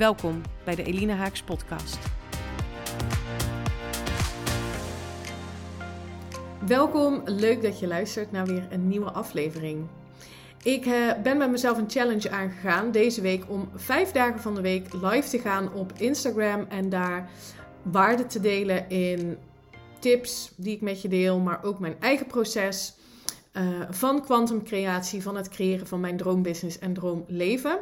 Welkom bij de Elina Haaks podcast. Welkom, leuk dat je luistert naar weer een nieuwe aflevering. Ik uh, ben met mezelf een challenge aangegaan deze week om vijf dagen van de week live te gaan op Instagram en daar waarde te delen in tips die ik met je deel, maar ook mijn eigen proces uh, van kwantumcreatie, van het creëren van mijn droombusiness en droomleven.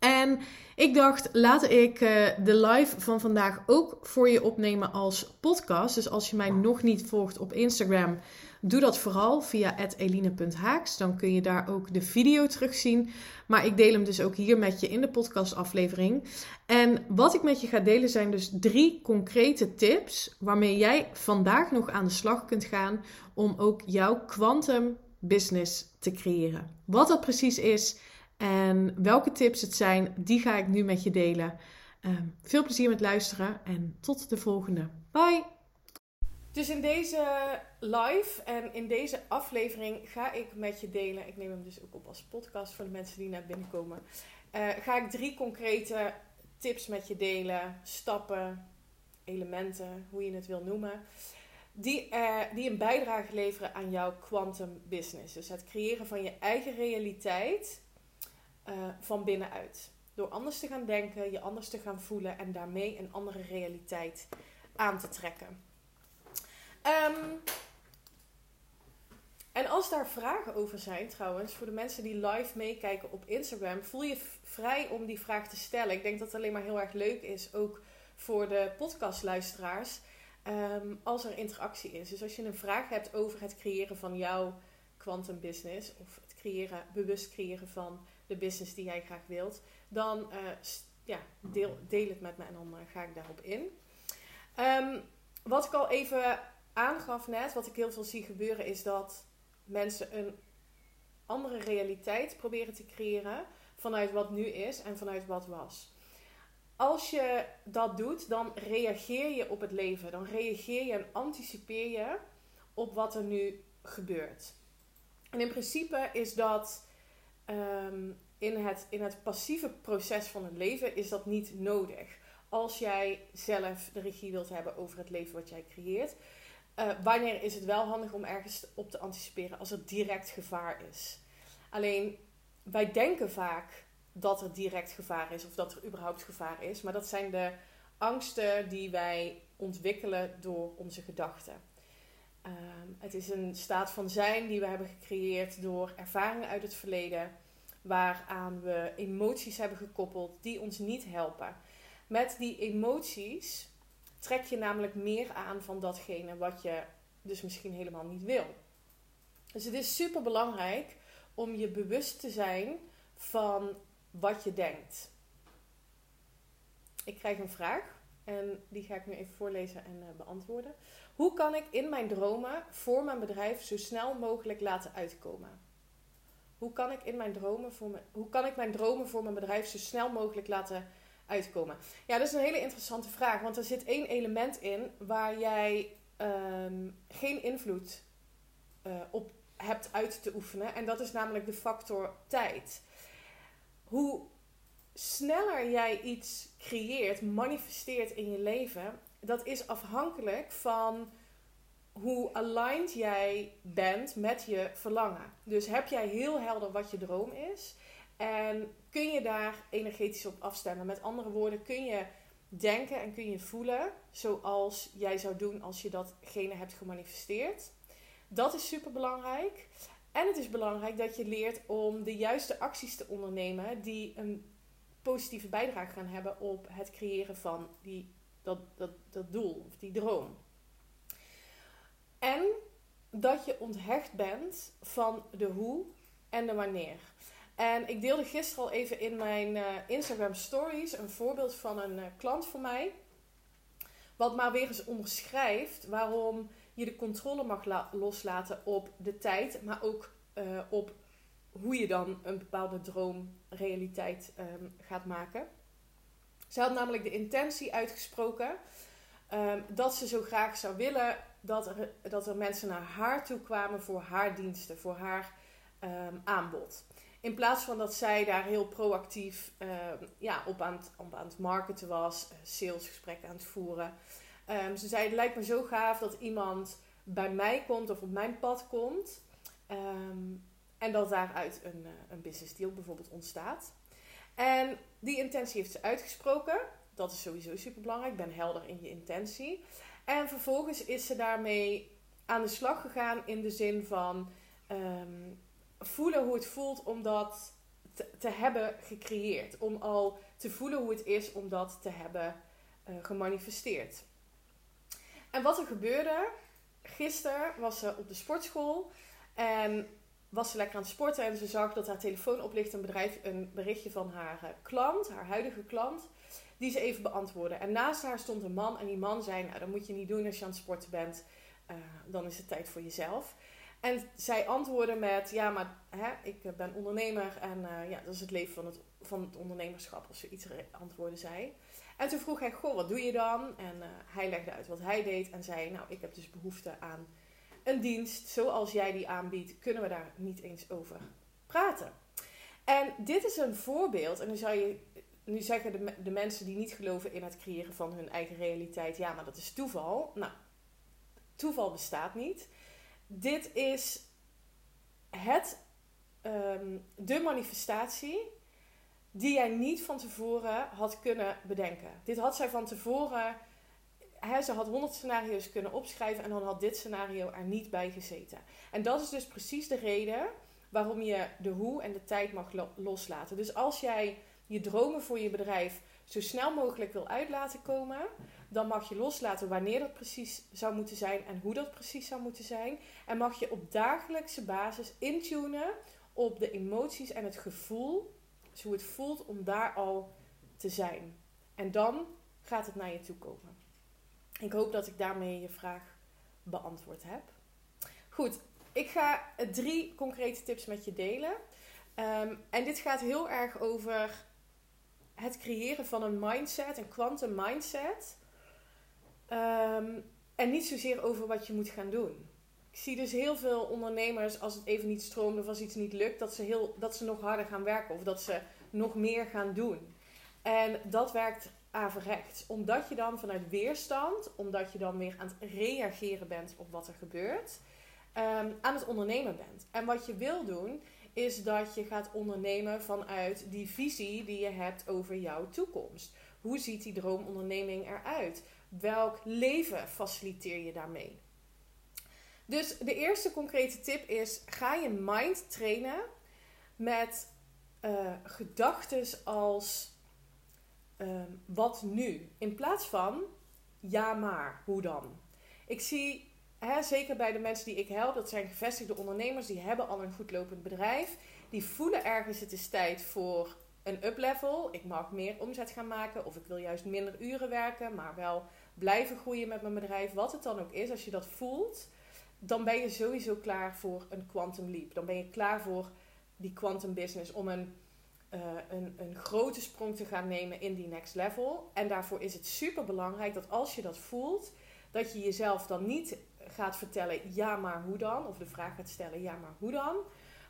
En ik dacht, laat ik uh, de live van vandaag ook voor je opnemen als podcast. Dus als je mij nog niet volgt op Instagram, doe dat vooral via eline.haaks. Dan kun je daar ook de video terugzien. Maar ik deel hem dus ook hier met je in de podcastaflevering. En wat ik met je ga delen zijn dus drie concrete tips waarmee jij vandaag nog aan de slag kunt gaan om ook jouw quantum business te creëren. Wat dat precies is en welke tips het zijn, die ga ik nu met je delen. Ehm, veel plezier met luisteren en tot de volgende. Bye! Dus in deze live en in deze aflevering ga ik met je delen. Ik neem hem dus ook op als podcast voor de mensen die net binnenkomen. Uh, ga ik drie concrete tips met je delen, stappen, elementen, hoe je het wil noemen. Die, uh, die een bijdrage leveren aan jouw quantum business. Dus het creëren van je eigen realiteit uh, van binnenuit. Door anders te gaan denken, je anders te gaan voelen en daarmee een andere realiteit aan te trekken. Um, en als daar vragen over zijn, trouwens, voor de mensen die live meekijken op Instagram, voel je vrij om die vraag te stellen. Ik denk dat het alleen maar heel erg leuk is, ook voor de podcastluisteraars, um, als er interactie is. Dus als je een vraag hebt over het creëren van jouw quantum business, of het creëren, bewust creëren van de business die jij graag wilt, dan uh, ja, deel, deel het met me en dan uh, ga ik daarop in. Um, wat ik al even aangaf net, wat ik heel veel zie gebeuren, is dat mensen een andere realiteit proberen te creëren vanuit wat nu is en vanuit wat was. Als je dat doet, dan reageer je op het leven. Dan reageer je en anticipeer je op wat er nu gebeurt. En in principe is dat um, in, het, in het passieve proces van het leven is dat niet nodig. Als jij zelf de regie wilt hebben over het leven wat jij creëert. Uh, wanneer is het wel handig om ergens op te anticiperen als er direct gevaar is? Alleen wij denken vaak dat er direct gevaar is of dat er überhaupt gevaar is. Maar dat zijn de angsten die wij ontwikkelen door onze gedachten. Uh, het is een staat van zijn die we hebben gecreëerd door ervaringen uit het verleden waaraan we emoties hebben gekoppeld die ons niet helpen. Met die emoties trek je namelijk meer aan van datgene wat je dus misschien helemaal niet wil. Dus het is super belangrijk om je bewust te zijn van wat je denkt. Ik krijg een vraag en die ga ik nu even voorlezen en uh, beantwoorden. Hoe kan ik in mijn dromen voor mijn bedrijf zo snel mogelijk laten uitkomen? Hoe kan ik in mijn dromen voor mijn, hoe kan ik mijn dromen voor mijn bedrijf zo snel mogelijk laten uitkomen? Ja, dat is een hele interessante vraag. Want er zit één element in waar jij um, geen invloed uh, op hebt uit te oefenen. En dat is namelijk de factor tijd. Hoe sneller jij iets creëert, manifesteert in je leven, dat is afhankelijk van hoe aligned jij bent met je verlangen. Dus heb jij heel helder wat je droom is en kun je daar energetisch op afstemmen. Met andere woorden, kun je denken en kun je voelen zoals jij zou doen als je datgene hebt gemanifesteerd. Dat is super belangrijk. En het is belangrijk dat je leert om de juiste acties te ondernemen die een positieve bijdrage gaan hebben op het creëren van die, dat, dat, dat doel of die droom. En dat je onthecht bent van de hoe en de wanneer. En ik deelde gisteren al even in mijn uh, Instagram stories een voorbeeld van een uh, klant van mij. Wat maar weer eens onderschrijft waarom je de controle mag loslaten op de tijd, maar ook uh, op hoe je dan een bepaalde droom realiteit um, gaat maken. Ze had namelijk de intentie uitgesproken um, dat ze zo graag zou willen dat er, dat er mensen naar haar toe kwamen voor haar diensten, voor haar um, aanbod. In plaats van dat zij daar heel proactief ja, op, aan het, op aan het marketen was, salesgesprekken aan het voeren. ze zei: Het lijkt me zo gaaf dat iemand bij mij komt of op mijn pad komt. En dat daaruit een, uh, een business deal bijvoorbeeld ontstaat. En die intentie heeft ze uitgesproken. Dat is sowieso super belangrijk. Ben helder in je intentie. En vervolgens is ze daarmee aan de slag gegaan in de zin van um, voelen hoe het voelt om dat te, hebben gecreëerd. Om al te voelen hoe het is om dat te hebben uh, gemanifesteerd. En wat er gebeurde, gisteren was ze op de sportschool en was ze lekker aan het sporten en ze zag dat haar telefoon oplicht een, bedrijf, een berichtje van haar eh, klant, haar huidige klant, die ze even beantwoordde. En naast haar stond een man en die man zei, nou dat moet je niet doen als je aan het sporten bent, uh, dan is het tijd voor jezelf. En zij antwoordde met, ja maar hè, ik ben ondernemer en ja, dat is het leven van het, van het ondernemerschap of zoiets antwoordde zij. En toen vroeg hij, goh wat doe je dan? En hij legde uit wat hij deed en zei, nou ik heb dus behoefte aan een dienst zoals jij die aanbiedt, kunnen we daar niet eens over praten. En dit is een voorbeeld, en nu zou je nu zeggen de, mensen die niet geloven in het creëren van hun eigen realiteit, ja, maar dat is toeval. Nou, toeval bestaat niet. Dit is het, um, de manifestatie die jij niet van tevoren had kunnen bedenken. Dit had zij van tevoren ze had honderd scenario's kunnen opschrijven en dan had dit scenario er niet bij gezeten. En dat is dus precies de reden waarom je de hoe en de tijd mag loslaten. Dus als jij je dromen voor je bedrijf zo snel mogelijk wil uit laten komen, dan mag je loslaten wanneer dat precies zou moeten zijn en hoe dat precies zou moeten zijn. En mag je op dagelijkse basis intunen op de emoties en het gevoel, dus hoe het voelt om daar al te zijn. En dan gaat het naar je toe komen. Ik hoop dat ik daarmee je vraag beantwoord heb. Goed, ik ga drie concrete tips met je delen. Um, en dit gaat heel erg over het creëren van een mindset, een quantum mindset. Um, en niet zozeer over wat je moet gaan doen. Ik zie dus heel veel ondernemers, als het even niet stroomt of als iets niet lukt, dat ze, heel, dat ze nog harder gaan werken of dat ze nog meer gaan doen. En dat werkt averechts. Omdat je dan vanuit weerstand, omdat je dan weer aan het reageren bent op wat er gebeurt, um, aan het ondernemen bent. En wat je wil doen, is dat je gaat ondernemen vanuit die visie die je hebt over jouw toekomst. Hoe ziet die droomonderneming eruit? Welk leven faciliteer je daarmee? Dus de eerste concrete tip is: ga je mind trainen met uh, gedachten als Ehm, wat nu? In plaats van ja maar, hoe dan? Ik zie, hè, zeker bij de mensen die ik help, dat zijn gevestigde ondernemers, die hebben al een goed lopend bedrijf. Die voelen ergens het is tijd voor een uplevel. Ik mag meer omzet gaan maken of ik wil juist minder uren werken, maar wel blijven groeien met mijn bedrijf. Wat het dan ook is, als je dat voelt, dan ben je sowieso klaar voor een quantum leap. Dan ben je klaar voor die quantum business om een uh, een, een grote sprong te gaan nemen in die next level. En daarvoor is het super belangrijk dat als je dat voelt, dat je jezelf dan niet gaat vertellen ja maar hoe dan, of de vraag gaat stellen ja maar hoe dan,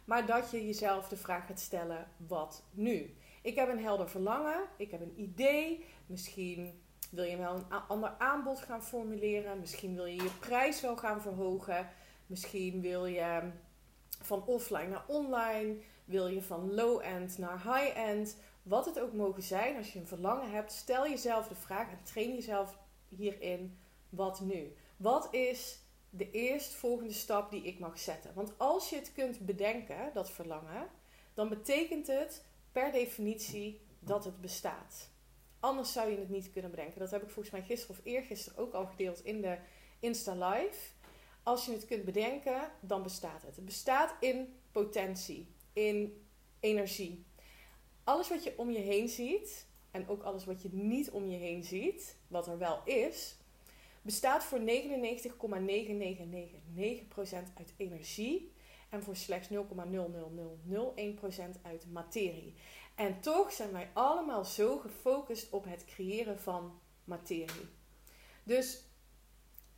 maar dat je jezelf de vraag gaat stellen wat nu. Ik heb een helder verlangen, ik heb een idee, misschien wil je wel een ander aanbod gaan formuleren, misschien wil je je prijs wel gaan verhogen, misschien wil je van offline naar online. Wil je van low-end naar high-end? Wat het ook mogen zijn, als je een verlangen hebt, stel jezelf de vraag en train jezelf hierin: wat nu? Wat is de eerstvolgende stap die ik mag zetten? Want als je het kunt bedenken, dat verlangen, dan betekent het per definitie dat het bestaat. Anders zou je het niet kunnen bedenken. Dat heb ik volgens mij gisteren of eergisteren ook al gedeeld in de Insta Live. Als je het kunt bedenken, dan bestaat het. Het bestaat in potentie in energie. Alles wat je om je heen ziet, en ook alles wat je niet om je heen ziet, wat er wel is, bestaat voor 99,9999% uit energie en voor slechts 0,00001% uit materie. En toch zijn wij allemaal zo gefocust op het creëren van materie. Dus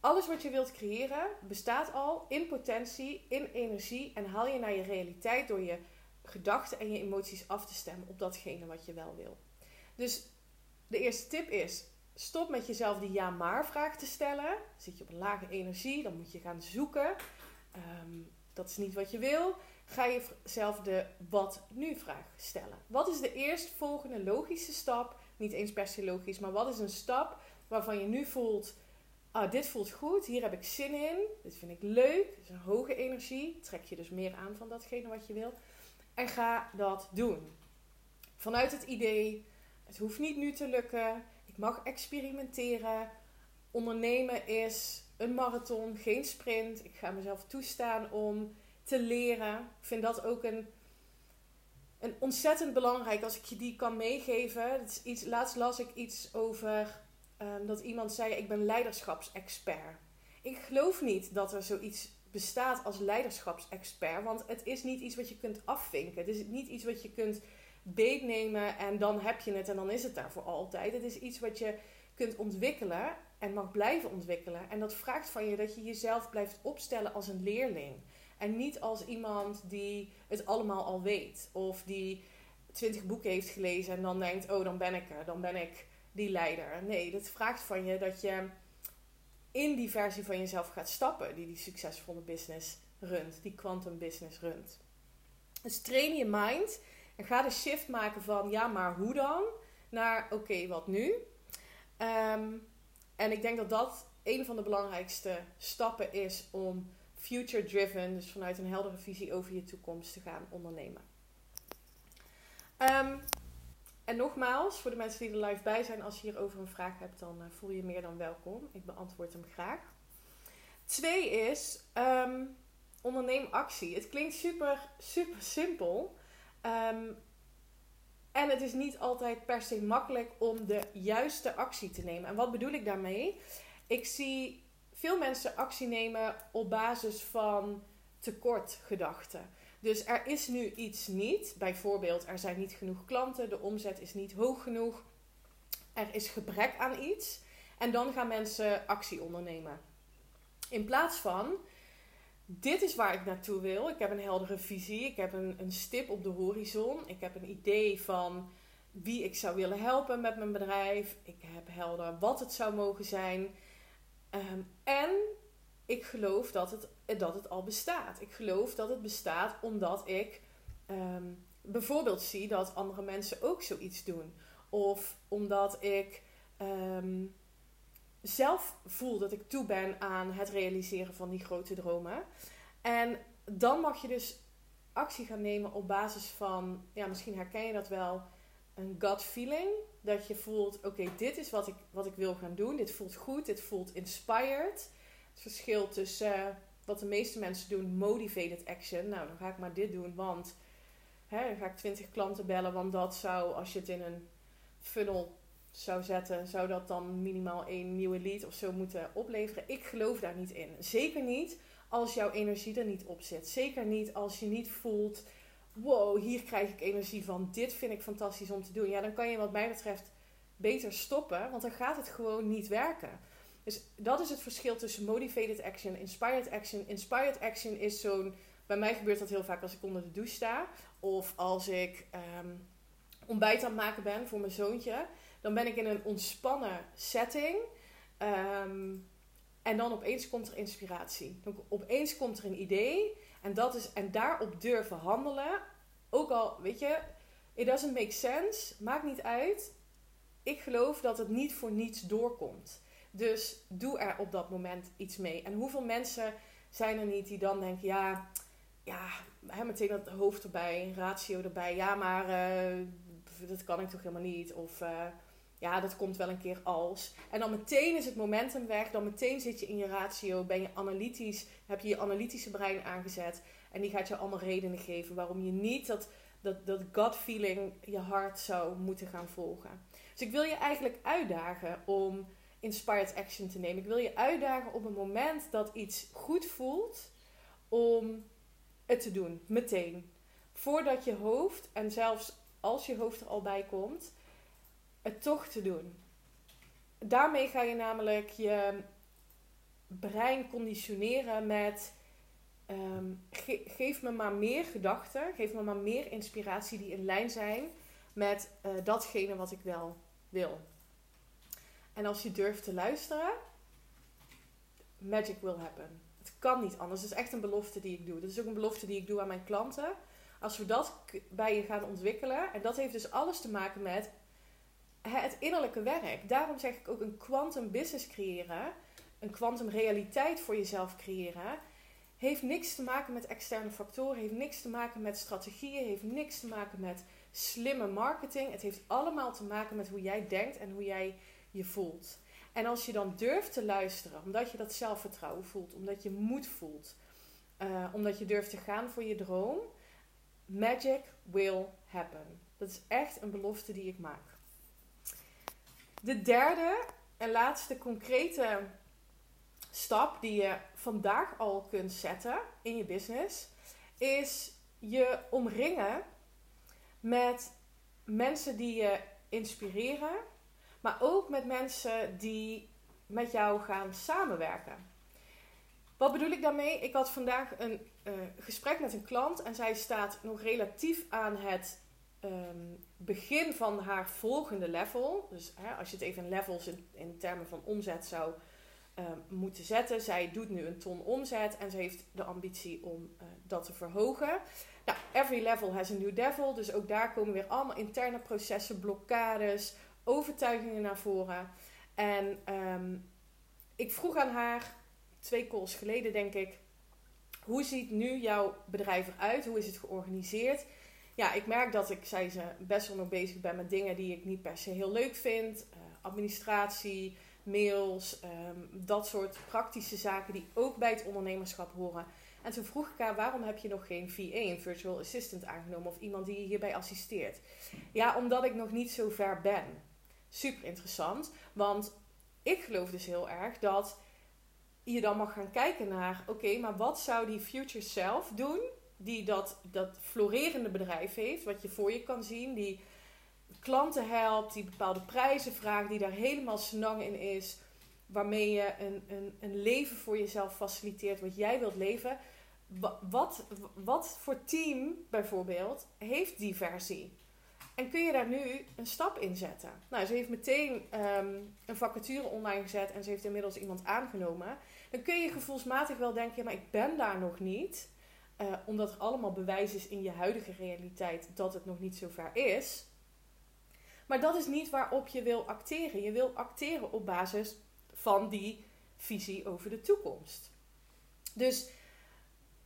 alles wat je wilt creëren bestaat al in potentie, in energie en haal je naar je realiteit door je gedachten en je emoties af te stemmen op datgene wat je wel wil. Dus de eerste tip is: stop met jezelf die ja-maar vraag te stellen. Zit je op een lage energie, dan moet je gaan zoeken. Ehm, dat is niet wat je wil. Ga je jezelf de wat nu vraag stellen. Wat is de eerstvolgende logische stap? Niet eens per se logisch, maar wat is een stap waarvan je nu voelt: ah, dit voelt goed, hier heb ik zin in, dit vind ik leuk, dit is een hoge energie. Trek je dus meer aan van datgene wat je wil. En ga dat doen. Vanuit het idee: het hoeft niet nu te lukken, ik mag experimenteren. Ondernemen is een marathon, geen sprint. Ik ga mezelf toestaan om te leren. Ik vind dat ook een, een ontzettend belangrijk als ik je die kan meegeven. Het is iets, laatst las ik iets over um, dat iemand zei: Ik ben leiderschapsexpert. Ik geloof niet dat er zoiets bestaat als leiderschapsexpert, want het is niet iets wat je kunt afvinken. Het is niet iets wat je kunt beetnemen en dan heb je het en dan is het daar voor altijd. Het is iets wat je kunt ontwikkelen en mag blijven ontwikkelen. En dat vraagt van je dat je jezelf blijft opstellen als een leerling. En niet als iemand die het allemaal al weet. Of die twintig boeken heeft gelezen en dan denkt, oh dan ben ik er, dan ben ik die leider. Nee, dat vraagt van je dat je in die versie van jezelf gaat stappen die die succesvolle business runt, die quantum business runt. Dus train je mind en ga de shift maken van ja, maar hoe dan? Naar oké, wat nu? Ehm, en ik denk dat dat een van de belangrijkste stappen is om future driven, dus vanuit een heldere visie over je toekomst te gaan ondernemen. Um, en nogmaals, voor de mensen die er live bij zijn, als je hierover een vraag hebt, dan uh, voel je meer dan welkom. Ik beantwoord hem graag. Twee is, um, onderneem actie. Het klinkt super, super simpel. Um, en het is niet altijd per se makkelijk om de juiste actie te nemen. En wat bedoel ik daarmee? Ik zie veel mensen actie nemen op basis van tekortgedachten. Dus er is nu iets niet. Bijvoorbeeld, er zijn niet genoeg klanten, de omzet is niet hoog genoeg. Er is gebrek aan iets. En dan gaan mensen actie ondernemen. In plaats van, dit is waar ik naartoe wil. Ik heb een heldere visie. Ik heb een, een stip op de horizon. Ik heb een idee van wie ik zou willen helpen met mijn bedrijf. Ik heb helder wat het zou mogen zijn. Ehm, en ik geloof dat het, dat het al bestaat. Ik geloof dat het bestaat omdat ik ehm, bijvoorbeeld zie dat andere mensen ook zoiets doen. Of omdat ik ehm, zelf voel dat ik toe ben aan het realiseren van die grote dromen. En dan mag je dus actie gaan nemen op basis van, ja, misschien herken je dat wel, een gut feeling. Dat je voelt, oké, dit is wat ik, wat ik wil gaan doen. Dit voelt goed, dit voelt inspired het verschil tussen wat de meeste mensen doen, motivated action. Nou, dan ga ik maar dit doen, want hè, dan ga ik 20 klanten bellen. Want dat zou, als je het in een funnel zou zetten, zou dat dan minimaal één nieuwe lead of zo moeten opleveren. Ik geloof daar niet in. Zeker niet als jouw energie er niet op zit. Zeker niet als je niet voelt, wow, hier krijg ik energie van. Dit vind ik fantastisch om te doen. Ja, dan kan je wat mij betreft beter stoppen, want dan gaat het gewoon niet werken. Dus dat is het verschil tussen motivated action en inspired action. Inspired action is zo'n. Bij mij gebeurt dat heel vaak als ik onder de douche sta. Of als ik um, ontbijt aan het maken ben voor mijn zoontje. Dan ben ik in een ontspannen setting. Ehm, en dan opeens komt er inspiratie. Dan opeens komt er een idee. En, dat is, en daarop durven handelen. Ook al, weet je, it doesn't make sense. Maakt niet uit. Ik geloof dat het niet voor niets doorkomt. Dus doe er op dat moment iets mee. En hoeveel mensen zijn er niet die dan denken: ja, ja hè, meteen dat hoofd erbij, ratio erbij. Ja, maar uh, dat kan ik toch helemaal niet. Of uh, ja, dat komt wel een keer als. En dan meteen is het momentum weg. Dan meteen zit je in je ratio. Ben je analytisch. Heb je je analytische brein aangezet. En die gaat je allemaal redenen geven waarom je niet dat dat, dat gut feeling je hart zou moeten gaan volgen. Dus ik wil je eigenlijk uitdagen om inspired action te nemen. Ik wil je uitdagen op het moment dat iets goed voelt om het te doen, meteen. Voordat je hoofd, en zelfs als je hoofd er al bij komt, het toch te doen. Daarmee ga je namelijk je brein conditioneren met ehm, geef me maar meer gedachten, geef me maar meer inspiratie die in lijn zijn met uh, datgene wat ik wel wil. En als je durft te luisteren, magic will happen. Het kan niet anders. Het is echt een belofte die ik doe. Dat is ook een belofte die ik doe aan mijn klanten. Als we dat bij je gaan ontwikkelen, en dat heeft dus alles te maken met het innerlijke werk. Daarom zeg ik ook een quantum business creëren, een quantum realiteit voor jezelf creëren, heeft niks te maken met externe factoren, heeft niks te maken met strategieën, heeft niks te maken met slimme marketing. Het heeft allemaal te maken met hoe jij denkt en hoe jij je voelt. En als je dan durft te luisteren, omdat je dat zelfvertrouwen voelt, omdat je moed voelt, uh, omdat je durft te gaan voor je droom, magic will happen. Dat is echt een belofte die ik maak. De derde en laatste concrete stap die je vandaag al kunt zetten in je business is je omringen met mensen die je inspireren, maar ook met mensen die met jou gaan samenwerken. Wat bedoel ik daarmee? Ik had vandaag een uh, gesprek met een klant en zij staat nog relatief aan het um, begin van haar volgende level. Dus hè, als je het even in levels in, termen van omzet zou um, moeten zetten. Zij doet nu een ton omzet en ze heeft de ambitie om uh, dat te verhogen. Nou, every level has a new devil. Dus ook daar komen weer allemaal interne processen, blokkades, overtuigingen naar voren. En um, ik vroeg aan haar, twee calls geleden denk ik, hoe ziet nu jouw bedrijf eruit? Hoe is het georganiseerd? ja, ik merk dat ik, zei ze, best wel nog bezig ben met dingen die ik niet per se heel leuk vind. Uh, administratie, mails, um, dat soort praktische zaken die ook bij het ondernemerschap horen. En toen vroeg ik haar, waarom heb je nog geen VA, een virtual assistant aangenomen of iemand die je hierbij assisteert? Ja, omdat ik nog niet zo ver ben. Super interessant, want ik geloof dus heel erg dat je dan mag gaan kijken naar, oké, maar wat zou die future self doen die dat, dat florerende bedrijf heeft, wat je voor je kan zien, die klanten helpt, die bepaalde prijzen vraagt, die daar helemaal snang in is, waarmee je een, een, een leven voor jezelf faciliteert wat jij wilt leven. Wat, wat voor team bijvoorbeeld heeft die versie? En kun je daar nu een stap in zetten? Nou, ze heeft meteen ehm, een vacature online gezet en ze heeft inmiddels iemand aangenomen. Dan kun je gevoelsmatig wel denken, maar ik ben daar nog niet. Uh, omdat er allemaal bewijs is in je huidige realiteit dat het nog niet zo ver is. Maar dat is niet waarop je wil acteren. Je wil acteren op basis van die visie over de toekomst. Dus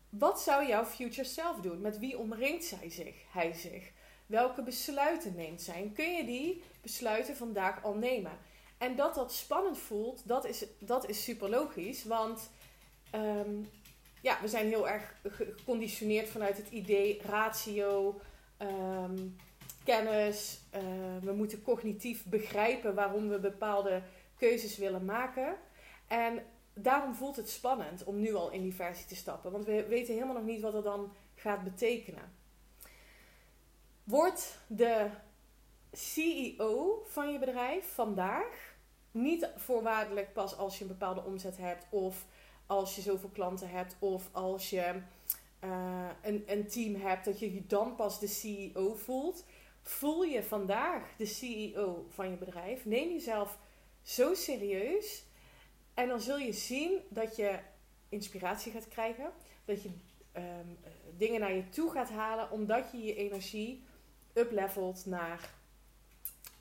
wat zou jouw future self doen? Met wie omringt zij zich, hij zich? Welke besluiten neemt zij? kun je die besluiten vandaag al nemen? En dat dat spannend voelt, dat is, dat is super logisch. Want um, ja, we zijn heel erg geconditioneerd vanuit het idee ratio, ehm, kennis. Uh, we moeten cognitief begrijpen waarom we bepaalde keuzes willen maken. En daarom voelt het spannend om nu al in die versie te stappen. Want we weten helemaal nog niet wat dat dan gaat betekenen. Word de CEO van je bedrijf vandaag niet voorwaardelijk pas als je een bepaalde omzet hebt of als je zoveel klanten hebt of als je uh, een, een team hebt, dat je je dan pas de CEO voelt. Voel je vandaag de CEO van je bedrijf. Neem jezelf zo serieus. En dan zul je zien dat je inspiratie gaat krijgen. Dat je um, dingen naar je toe gaat halen. Omdat je je energie uplevelt naar...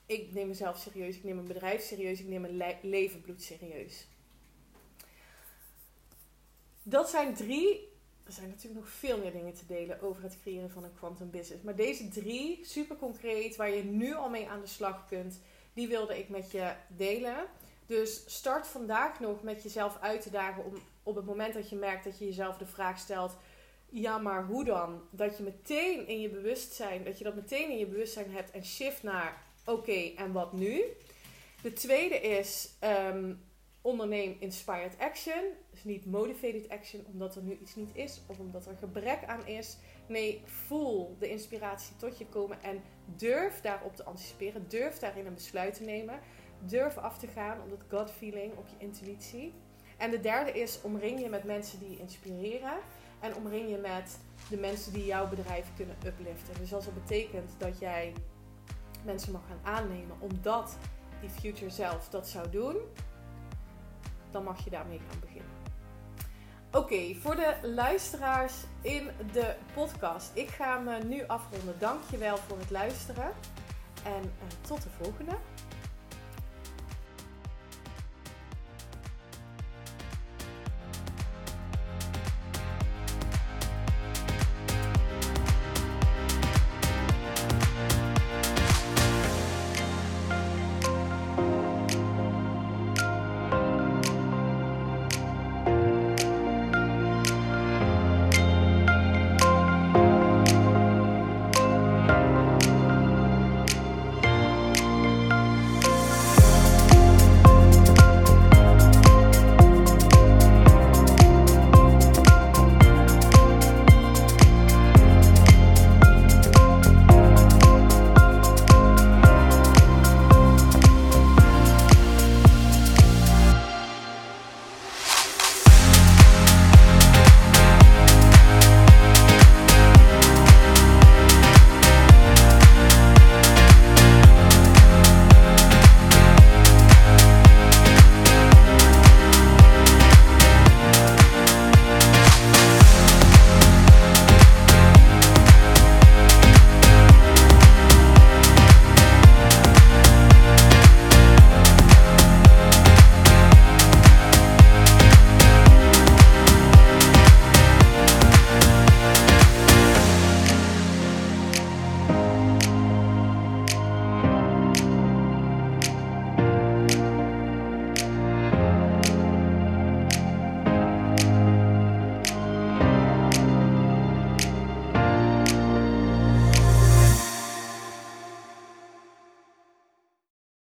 Ik neem mezelf serieus. Ik neem mijn bedrijf serieus. Ik neem mijn le leven bloed serieus. Dat zijn drie. Er zijn natuurlijk nog veel meer dingen te delen over het creëren van een quantum business. Maar deze drie, super concreet, waar je nu al mee aan de slag kunt, die wilde ik met je delen. Dus start vandaag nog met jezelf uit te dagen om op het moment dat je merkt dat je jezelf de vraag stelt: ja, maar hoe dan? Dat je meteen in je bewustzijn, dat je dat meteen in je bewustzijn hebt en shift naar oké, en wat nu? De tweede is ehm, onderneem inspired action. Dus niet motivated action omdat er nu iets niet is of omdat er gebrek aan is. Nee, voel de inspiratie tot je komen en durf daarop te anticiperen. Durf daarin een besluit te nemen. Durf af te gaan op dat gut feeling, op je intuïtie. En de derde is omring je met mensen die je inspireren. En omring je met de mensen die jouw bedrijf kunnen upliften. Dus als dat betekent dat jij mensen mag gaan aannemen omdat die future zelf dat zou doen, dan mag je daarmee gaan beginnen. Oké, voor de luisteraars in de podcast. Ik ga me nu afronden. Dankjewel voor het luisteren. En uh, tot de volgende.